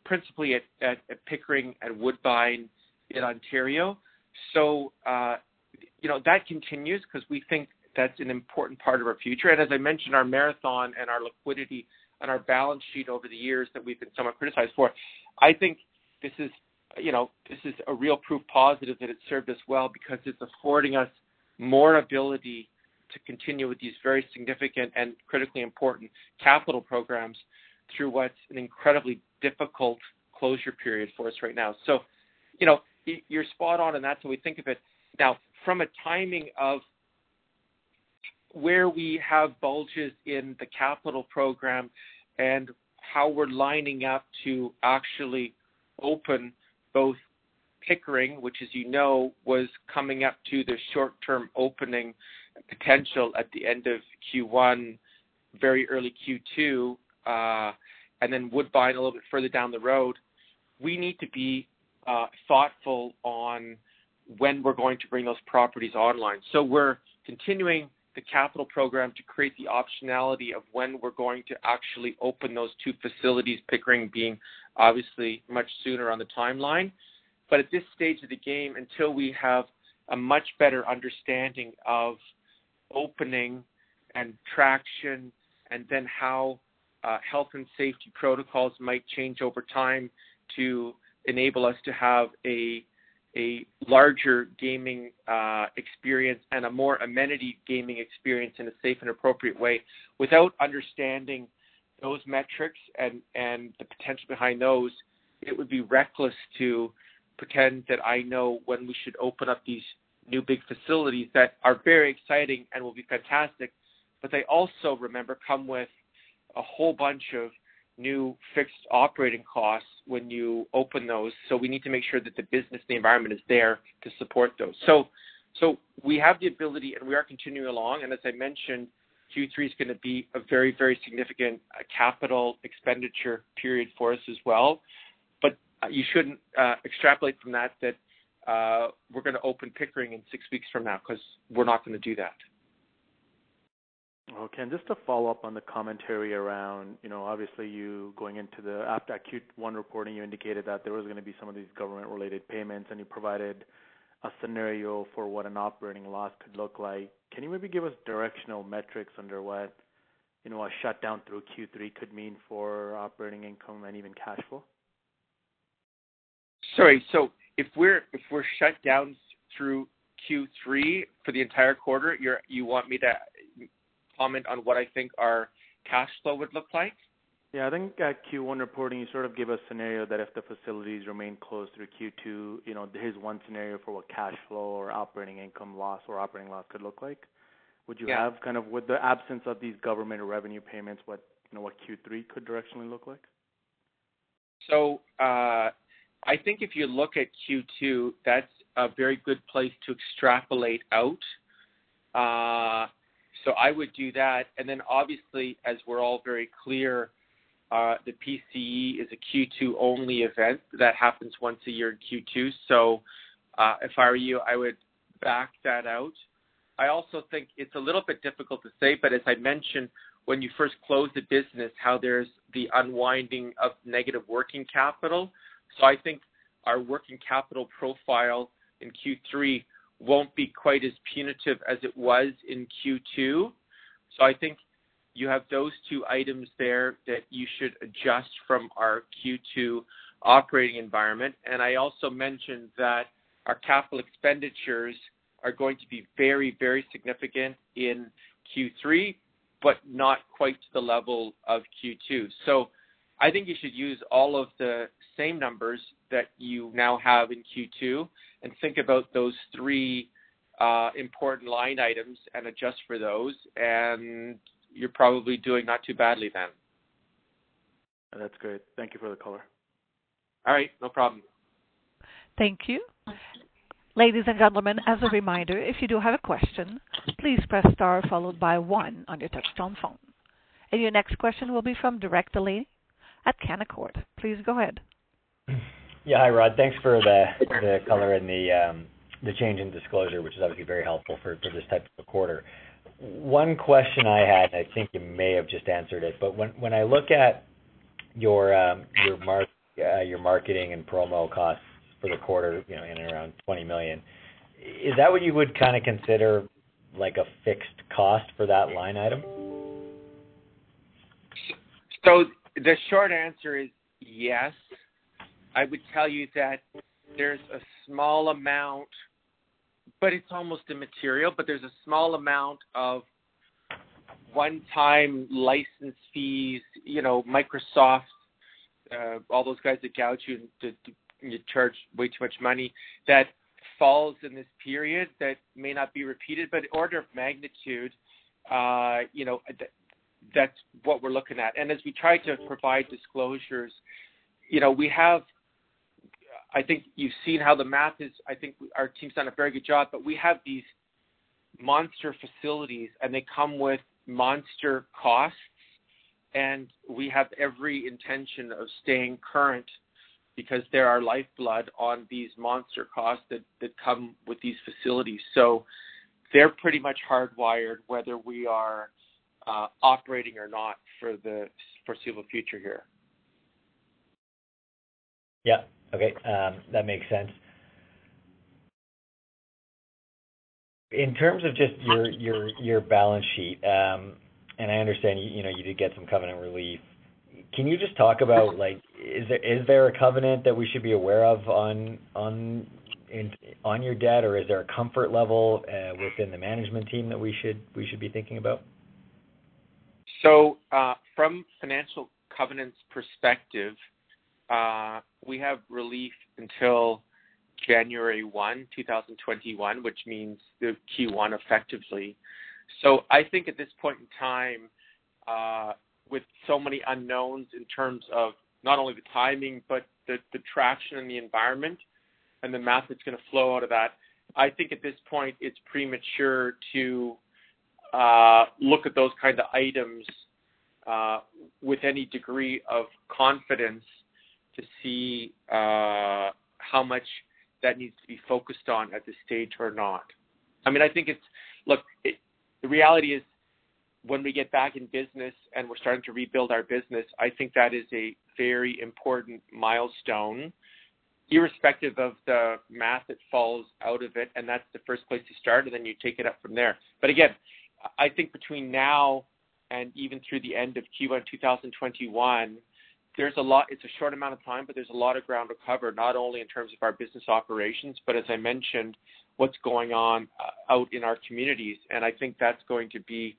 principally at Pickering and Woodbine in Ontario. You know, that continues because we think that's an important part of our future. And as I mentioned, our marathon and our liquidity and our balance sheet over the years that we've been somewhat criticized for, I think this is, you know, this is a real proof positive that it served us well because it's affording us more ability to continue with these very significant and critically important capital programs through what's an incredibly difficult closure period for us right now. So, you know, you're spot on, and that's how we think of it. Now, from a timing of where we have bulges in the capital program and how we're lining up to actually open both Pickering, which as you know, was coming up to the short-term opening potential at the end of Q1, very early Q2, uh, and then Woodbine a little bit further down the road. We need to be uh, thoughtful on when we're going to bring those properties online. So we're continuing the capital program to create the optionality of when we're going to actually open those two facilities, Pickering being obviously much sooner on the timeline. But at this stage of the game, until we have a much better understanding of opening and traction and then how uh, health and safety protocols might change over time to enable us to have a larger gaming uh, experience and a more amenity gaming experience in a safe and appropriate way. Without understanding those metrics and the potential behind those, it would be reckless to pretend that I know when we should open up these new big facilities that are very exciting and will be fantastic. But they also, remember, come with a whole bunch of new fixed operating costs when you open those. So we need to make sure that the business, the environment is there to support those. So, so we have the ability, and we are continuing along. And as I mentioned, Q3 is gonna be a very, very significant uh, capital expenditure period for us as well. But uh, you shouldn't uh, extrapolate from that that we're gonna open Pickering in six weeks from now because we're not gonna do that. Okay. Just to follow up on the commentary around, you know, obviously you going into the after Q1 reporting, you indicated that there was gonna be some of these government-related payments, and you provided a scenario for what an operating loss could look like. Can you maybe give us directional metrics under what, you know, a shutdown through Q3 could mean for operating income and even cash flow? Sorry. So if we're if we're shut down through Q3 for the entire quarter, you want me to comment on what I think our cash flow would look like? Yeah. I think at Q1 reporting, you sort of gave a scenario that if the facilities remain closed through Q2, you know, here's one scenario for what cash flow or operating income loss or operating loss could look like. Yeah. Would you have kind of with the absence of these government revenue payments, what, you know, what Q3 could directionally look like? So, uh, I think if you look at Q2, that's a very good place to extrapolate out. I would do that. And then obviously, as we're all very clear, uh, the PCE is a Q2 only event that happens once a year in Q2. So uh, If I were you, I would back that out. I also think it's a little bit difficult to say, but as I mentioned, when you first close the business, how there's the unwinding of negative working capital. So I think our working capital profile in Q3 won't be quite as punitive as it was in Q2. So I think you have those two items there that you should adjust from our Q2 operating environment. And I also mentioned that our capital expenditures are going to be very, very significant in Q3, but not quite to the level of Q2. So I think you should use all of the same numbers that you now have in Q2 and think about those three uh, important line items and adjust for those, and you're probably doing not too badly then. That's great. Thank you for the color. All right, no problem. Thank you. Ladies and gentlemen, as a reminder, if you do have a question, please press star followed by one on your touchtone phone. And your next question will be from Derek Dley at Canaccord. Please go ahead. Yeah. Hi, Rod. Thanks for the color and the um, the change in disclosure, which is obviously very helpful for this type of a quarter. One question I had, and I think you may have just answered it, but when I look at your um, uh, your marketing and promo costs for the quarter, you know, in and around 20 million. Is that what you would kind of consider like a fixed cost for that line item? So the short answer is yes. I would tell you that there's a small amount, but it's almost immaterial, but there's a small amount of one-time license fees, you know, Microsoft, uh, all those guys that gouge you to you charge way too much money that falls in this period that may not be repeated, but order of magnitude, uh, you know, th- that's what we're looking at. And as we try to provide disclosures, you know, we have, I think you've seen how the math is, I think our team's done a very good job, but we have these monster facilities and they come with monster costs and we have every intention of staying current because there are lifeblood on these monster costs that, that come with these facilities. So they're pretty much hardwired whether we are uh, operating or not for the foreseeable future here. Yeah. Okay. Um, that makes sense. In terms of just your balance sheet, um, and I understand you, know you did get some covenant relief can you just talk about like is there a covenant that we should be aware of on your debt, or is there a comfort level uh, within the management team that we should be thinking about? So, uh, from financial covenants perspective, uh, we have relief until January 1, 2021, which means the Q1 effectively. So, I think at this point in time, uh, with so many unknowns in terms of not only the timing but the, the traction in the environment and the math that's going to flow out of that. I think at this point it's premature to uh, look at those kind of items uh, with any degree of confidence to see uh, how much that needs to be focused on at this stage or not. I mean, I think it's look. It, the reality is when we get back in business and we're starting to rebuild our business, I think that is a very important milestone, irrespective of the math that falls out of it. And that's the first place to start, and then you take it up from there. But again, I think between now and even through the end of Q1 2021, there's a lot, it's a short amount of time, but there's a lot of ground to cover, not only in terms of our business operations, but as I mentioned, what's going on uh, out in our communities. And I think that's going to be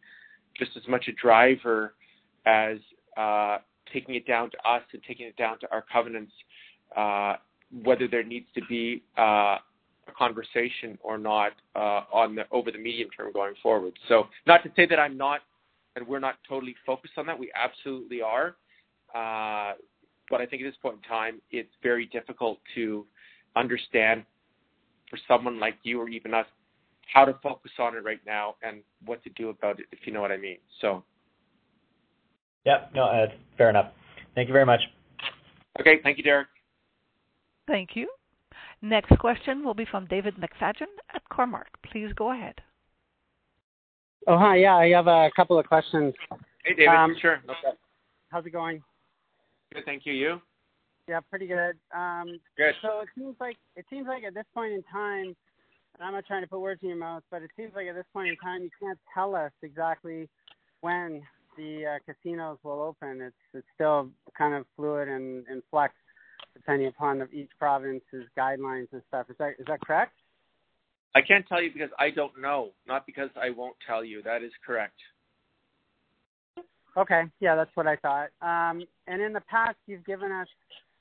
just as much a driver as uh, taking it down to us and taking it down to our covenants, uh, whether there needs to be uh, a conversation or not uh, on the over the medium term going forward. So, not to say that I'm not and we're not totally focused on that. We absolutely are. Uh, but I think at this point in time, it's very difficult to understand for someone like you or even us how to focus on it right now and what to do about it, if you know what I mean. So. Yeah, no, uh, fair enough. Thank you very much. Okay, thank you, Derek. Thank you. Next question will be from David McFadgen at Cormark. Please go ahead. Oh, hi. Yeah, I have a couple of questions. Hey, David. Um, sure. Okay. How's it going? Good, thank you. You? Yeah, pretty good. Um, good. So it seems like it seems like at this point in time, and I'm not trying to put words in your mouth, but it seems like at this point in time you can't tell us exactly when the uh, casinos will open. It's it's still kind of fluid and in flux depending upon the, each province's guidelines and stuff. Is that is that correct? I can't tell you because I don't know, not because I won't tell you. That is correct. Okay, yeah, that's what I thought. Um, and in the past, you've given us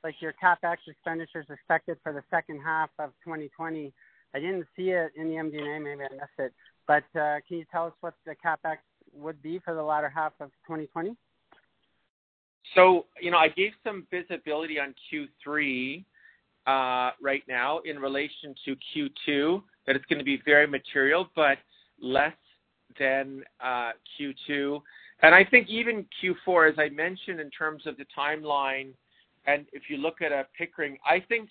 like your capex expenditures expected for the second half of 2020. I didn't see it in the MD&A, maybe I missed it. But uh, can you tell us what the capex would be for the latter half of 2020? So, you know, I gave some visibility on Q3 uh, right now in relation to Q2 that it's going to be very material, but less than uh, Q2. And I think even Q4, as I mentioned in terms of the timeline, and if you look at a Pickering, I think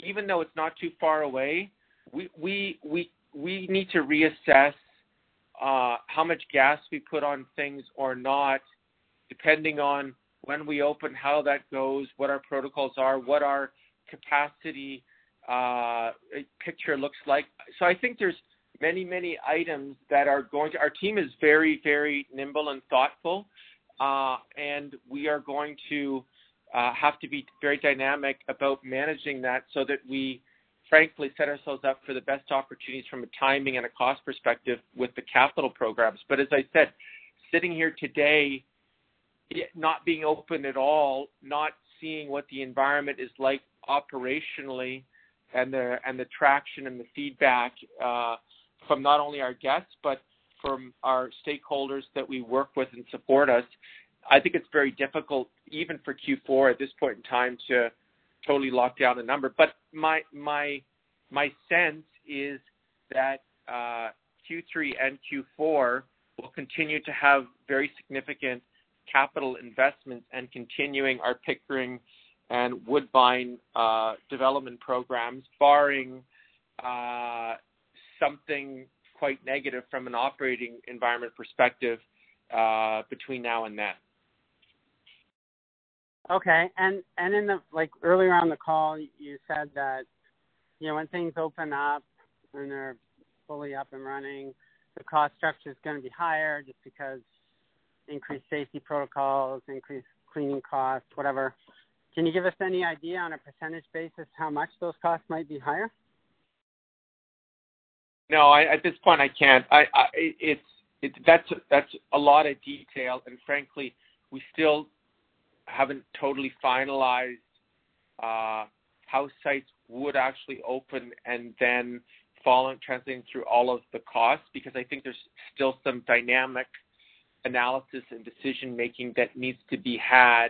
even though it's not too far away, we we we we need to reassess uh, how much gas we put on things or not, depending on when we open, how that goes, what our protocols are, what our capacity uh, picture looks like. So I think there's many, many items that are going to. Our team is very, very nimble and thoughtful, uh, and we are going to uh, have to be very dynamic about managing that so that we frankly set ourselves up for the best opportunities from a timing and a cost perspective with the capital programs. But as I said, sitting here today, not being open at all, not seeing what the environment is like operationally, and the and the traction and the feedback uh, from not only our guests but from our stakeholders that we work with and support us. I think it's very difficult, even for Q4 at this point in time, to totally lock down a number. But my my my sense is that uh, Q3 and Q4 will continue to have very significant capital investments and continuing our Pickering and Woodbine uh, development programs, barring uh, something quite negative from an operating environment perspective uh, between now and then. Okay, and and in the like earlier on the call, you said that you know when things open up and they're fully up and running, the cost structure is going to be higher just because increased safety protocols, increased cleaning costs, whatever. Can you give us any idea on a percentage basis how much those costs might be higher? No, I, at this point I can't. I, I it's it's that's that's a lot of detail, and frankly, we still haven't totally finalized uh, how sites would actually open and then following translating through all of the costs because I think there's still some dynamic analysis and decision making that needs to be had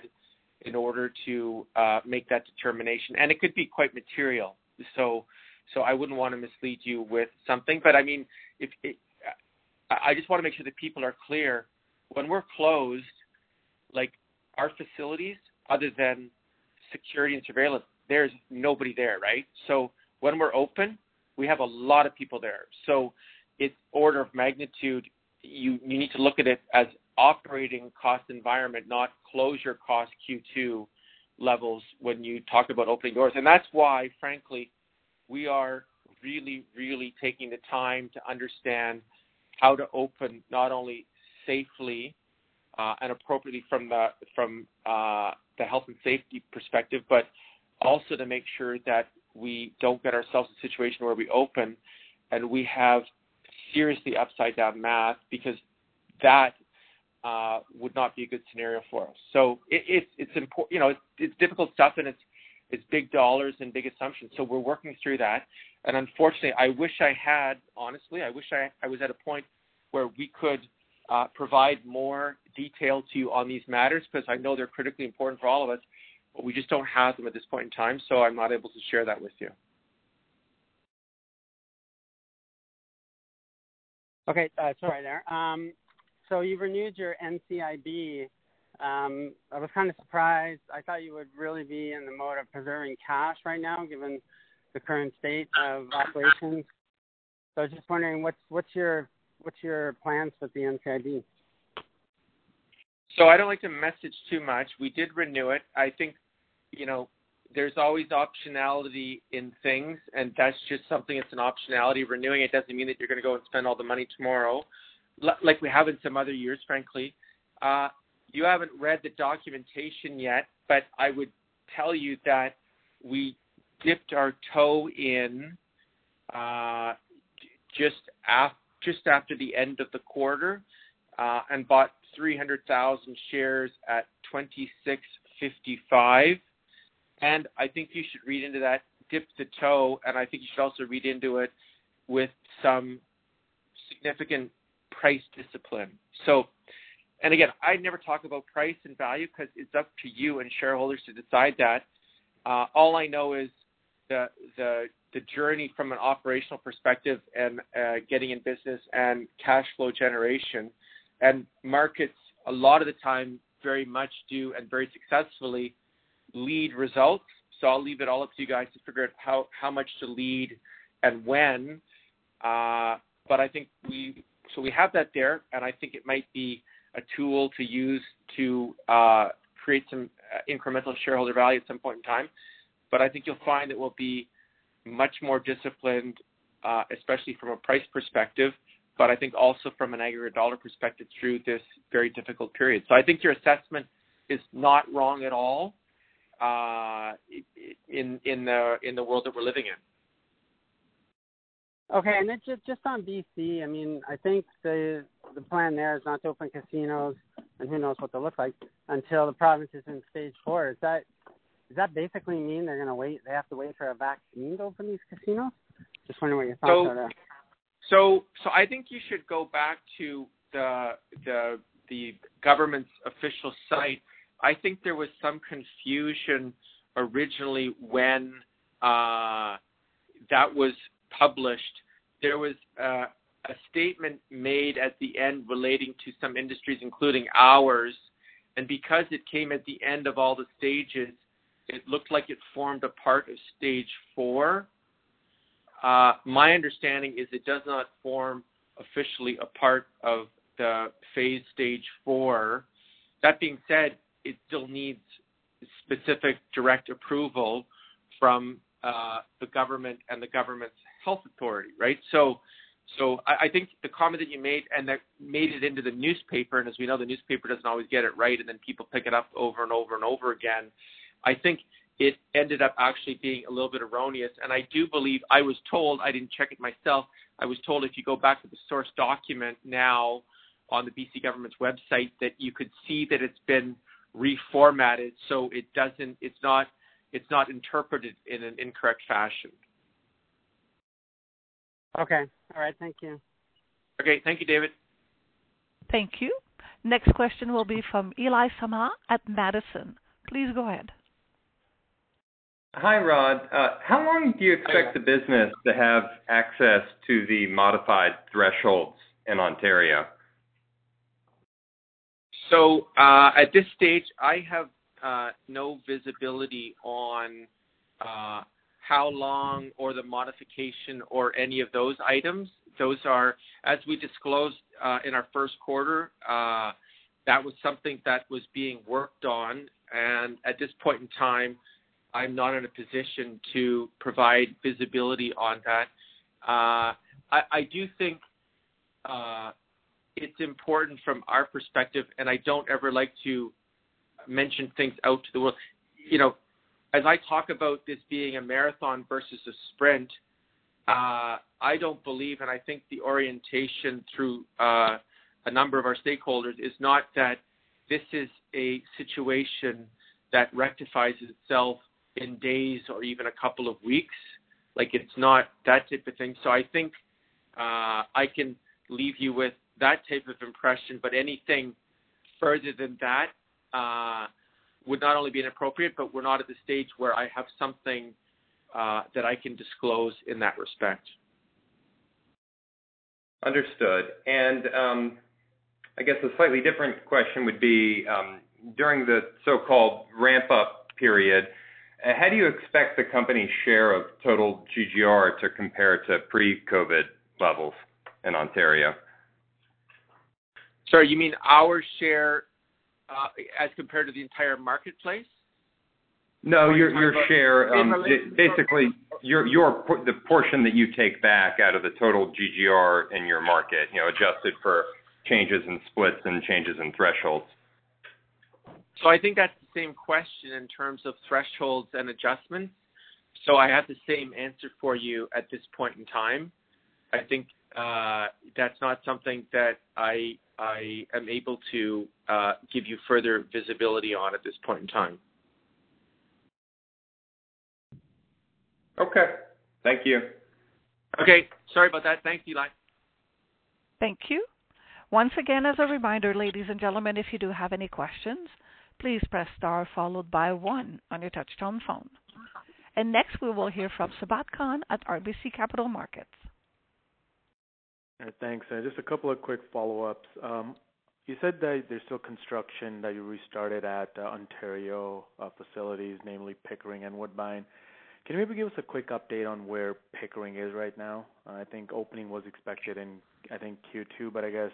in order to uh, make that determination, and it could be quite material. So, so I wouldn't want to mislead you with something, but I mean, if it, I just want to make sure that people are clear when we're closed, like our facilities, other than security and surveillance, there's nobody there, right? So when we're open, we have a lot of people there. So it's order of magnitude. You you need to look at it as operating cost environment, not closure cost Q2 levels when you talk about opening doors. And that's why, frankly, we are really, really taking the time to understand how to open not only safely uh, and appropriately from the from uh, the health and safety perspective, but also to make sure that we don't get ourselves in a situation where we open and we have seriously upside down math because that uh, would not be a good scenario for us. So it, it's it's important, you know, it's, it's difficult stuff and it's it's big dollars and big assumptions. So we're working through that. And unfortunately, I wish I had, honestly, I wish I, I was at a point where we could uh, provide more detail to you on these matters because I know they're critically important for all of us, but we just don't have them at this point in time. So I'm not able to share that with you. Okay, uh, sorry there. Um, so you renewed your NCIB. Um, I was kind of surprised. I thought you would really be in the mode of preserving cash right now, given the current state of operations. So I was just wondering, what's what's your what's your plans with the NCIB? So I don't like to message too much. We did renew it. I think, you know, there's always optionality in things, and that's just something. It's an optionality. Renewing it doesn't mean that you're going to go and spend all the money tomorrow like we have in some other years, frankly. Uh, you haven't read the documentation yet, but I would tell you that we dipped our toe in uh, just after the end of the quarter and bought 300,000 shares at 26.55. And I think you should read into that dip the toe, and I think you should also read into it with some significant price discipline. And again, I never talk about price and value because it's up to you and shareholders to decide that. All I know is the the journey from an operational perspective and getting in business and cash flow generation. And markets, a lot of the time, very much do and very successfully lead results. So I'll leave it all up to you guys to figure out how much to lead and when. Uh, but I think we so we have that there, and I think it might be a tool to use to uh, create some uh, incremental shareholder value at some point in time. But I think you'll find it will be much more disciplined, uh, especially from a price perspective, but I think also from an aggregate dollar perspective through this very difficult period. So I think your assessment is not wrong at all in the world that we're living in. Okay. And it's just on BC, I mean, I think the the plan there is not to open casinos, and who knows what they'll look like, until the province is in stage 4. Is Does that basically mean they're going to wait? They have to wait for a vaccine to open these casinos? Just wondering what your thoughts are there. So, so I think you should go back to the government's official site. I think there was some confusion originally when uh, that was published. There was uh, a statement made at the end relating to some industries, including ours, and because it came at the end of all the stages, it looked like it formed a part of stage 4. Uh, my understanding is it does not form officially a part of the phase stage 4. That being said, it still needs specific direct approval from Uh, the government and the government's health authority, right? So, so I think the comment that you made, and that made it into the newspaper, and as we know, the newspaper doesn't always get it right, and then people pick it up over and over and over again. I think it ended up actually being a little bit erroneous. And I do believe, I was told, I didn't check it myself, I was told if you go back to the source document now on the BC government's website, that you could see that it's been reformatted so it doesn't, it's not interpreted in an incorrect fashion. Okay. All right. Thank you. Okay. Thank you, David. Thank you. Next question will be from Eli Samah at Madison. Please go ahead. Hi, Rod. How long do you expect the business to have access to the modified thresholds in Ontario? So uh, at this stage, I have Uh, no visibility on uh, how long or the modification or any of those items. Those are, as we disclosed uh, in our first quarter, that was something that was being worked on, and at this point in time, I'm not in a position to provide visibility on that. I do think it's important from our perspective, and I don't ever like to mention things out to the world. You know, as I talk about this being a marathon versus a sprint, uh, I don't believe, and I think the orientation through uh, a number of our stakeholders is not that this is a situation that rectifies itself in days or even a couple of weeks. Like it's not that type of thing. So I think uh, I can leave you with that type of impression, but anything further than that Uh, would not only be inappropriate, but we're not at the stage where I have something uh, that I can disclose in that respect. Understood. And um, I guess a slightly different question would be, um, during the so-called ramp-up period, uh, how do you expect the company's share of total GGR to compare to pre-COVID levels in Ontario? Sorry, you mean our share as compared to the entire marketplace? No, your your share. um, Basically, your your the portion that you take back out of the total GGR in your market, you know, adjusted for changes in splits and changes in thresholds. So I think that's the same question in terms of thresholds and adjustments. So I have the same answer for you at this point in time. I think uh, that's not something that I I am able to uh, give you further visibility on at this point in time. Okay. Thank you. Okay. Sorry about that. Thanks, Eli. Thank you. Once again, as a reminder, ladies and gentlemen, if you do have any questions, please press star followed by one on your touchtone phone. And next, we will hear from Sabahat Khan at RBC Capital Markets. Thanks. Uh, just a couple of quick follow-ups. Um, you said that there's still construction that you restarted at uh, Ontario uh, facilities, namely Pickering and Woodbine. Can you maybe give us a quick update on where Pickering is right now? I think opening was expected in, I think, Q2, but I guess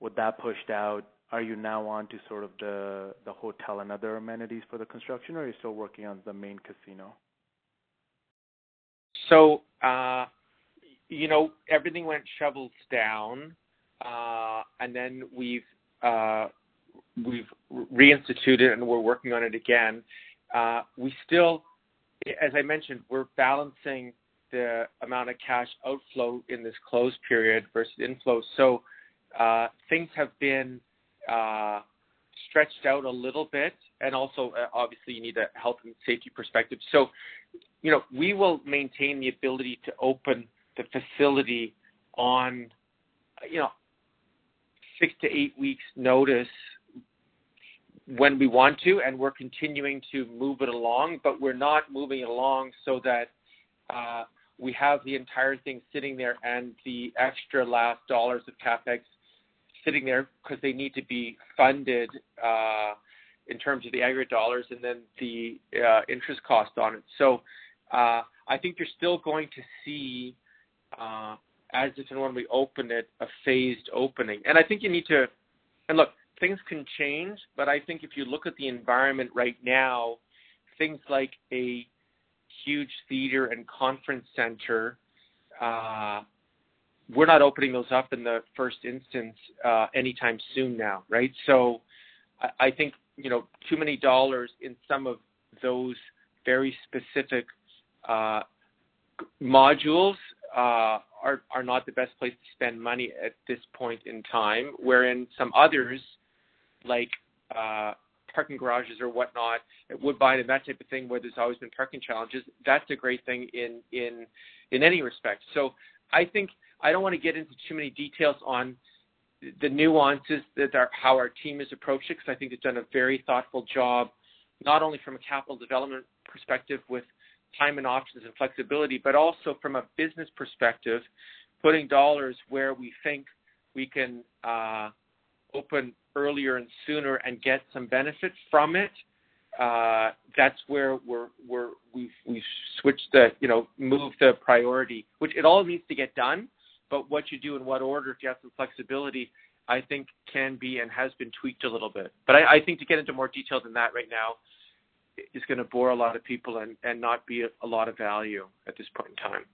with that pushed out, are you now on to sort of the the hotel and other amenities for the construction, or are you still working on the main casino? You know, everything went shovels down, uh, and then we've uh, we've reinstituted and we're working on it again. Uh, we still, as I mentioned, we're balancing the amount of cash outflow in this closed period versus inflow. So uh, things have been uh, stretched out a little bit, and also uh, obviously you need a health and safety perspective. So, you know, we will maintain the ability to open the facility on, you know, six to eight weeks notice when we want to, and we're continuing to move it along, but we're not moving it along so that uh, we have the entire thing sitting there and the extra last dollars of capex sitting there because they need to be funded uh, in terms of the aggregate dollars and then the uh, interest cost on it. So uh, I think you're still going to see, uh, as if and when we open it, a phased opening. And I think you need to, and look, things can change, but I think if you look at the environment right now, things like a huge theater and conference center uh, we're not opening those up in the first instance uh, anytime soon now, right? So I, I think you know too many dollars in some of those very specific uh, modules uh, are are not the best place to spend money at this point in time. Wherein some others, like uh, parking garages or whatnot, at Woodbine and that type of thing, where there's always been parking challenges, that's a great thing in in in any respect. So I think I don't want to get into too many details on the nuances that are how our team has approached it because I think they've done a very thoughtful job, not only from a capital development perspective with time and options and flexibility, but also from a business perspective, putting dollars where we think we can uh, open earlier and sooner and get some benefit from it. Uh, that's where we're we're we've we've switched the you know moved the priority, which it all needs to get done but what you do in what order, if you have some flexibility, I think can be and has been tweaked a little bit. But I, I think to get into more detail than that right now is going to bore a lot of people and, and not be a, a lot of value at this point in time.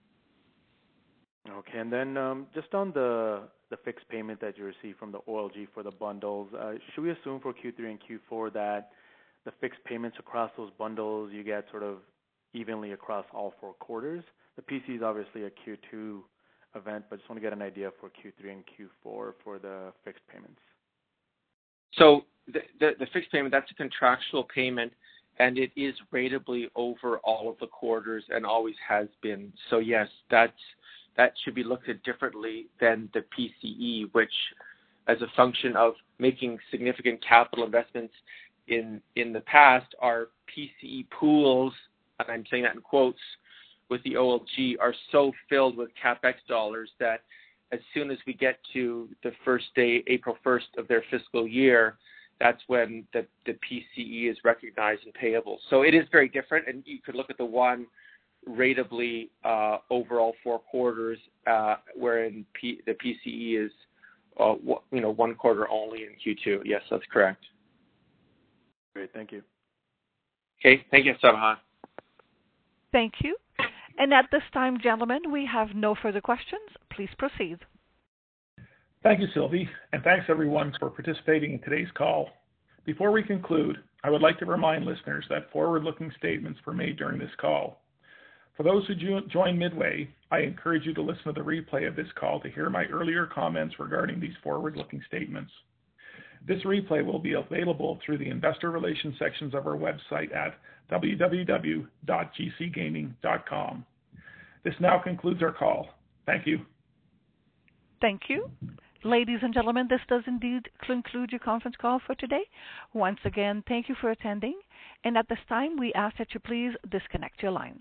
Okay, and then um, just on the the fixed payment that you receive from the OLG for the bundles, uh, should we assume for Q3 and Q4 that the fixed payments across those bundles you get sort of evenly across all four quarters? The PC is obviously a Q2 event, but just want to get an idea for Q3 and Q4 for the fixed payments. So the, the, the fixed payment, that's a contractual payment, and it is ratably over all of the quarters and always has been. So yes, that's that should be looked at differently than the PCE, which, as a function of making significant capital investments in in the past, our PCE pools, and I'm saying that in quotes, with the OLG are so filled with capex dollars that as soon as we get to the first day, April 1st of their fiscal year, that's when the, the PCE is recognized and payable. So it is very different, and you could look at the one ratably uh, overall four quarters, uh, wherein P, the PCE is uh, you know one quarter only in Q2. Yes, that's correct. Great, thank you. Okay, thank you, Sabahat. Thank you. And at this time, gentlemen, we have no further questions. Please proceed. Thank you, Sylvie, and thanks everyone for participating in today's call. Before we conclude, I would like to remind listeners that forward-looking statements were made during this call. For those who join midway, I encourage you to listen to the replay of this call to hear my earlier comments regarding these forward-looking statements. This replay will be available through the investor relations sections of our website at www.gcgaming.com. This now concludes our call. Thank you. Thank you. Ladies and gentlemen, this does indeed conclude your conference call for today. Once again, thank you for attending, and at this time, we ask that you please disconnect your lines.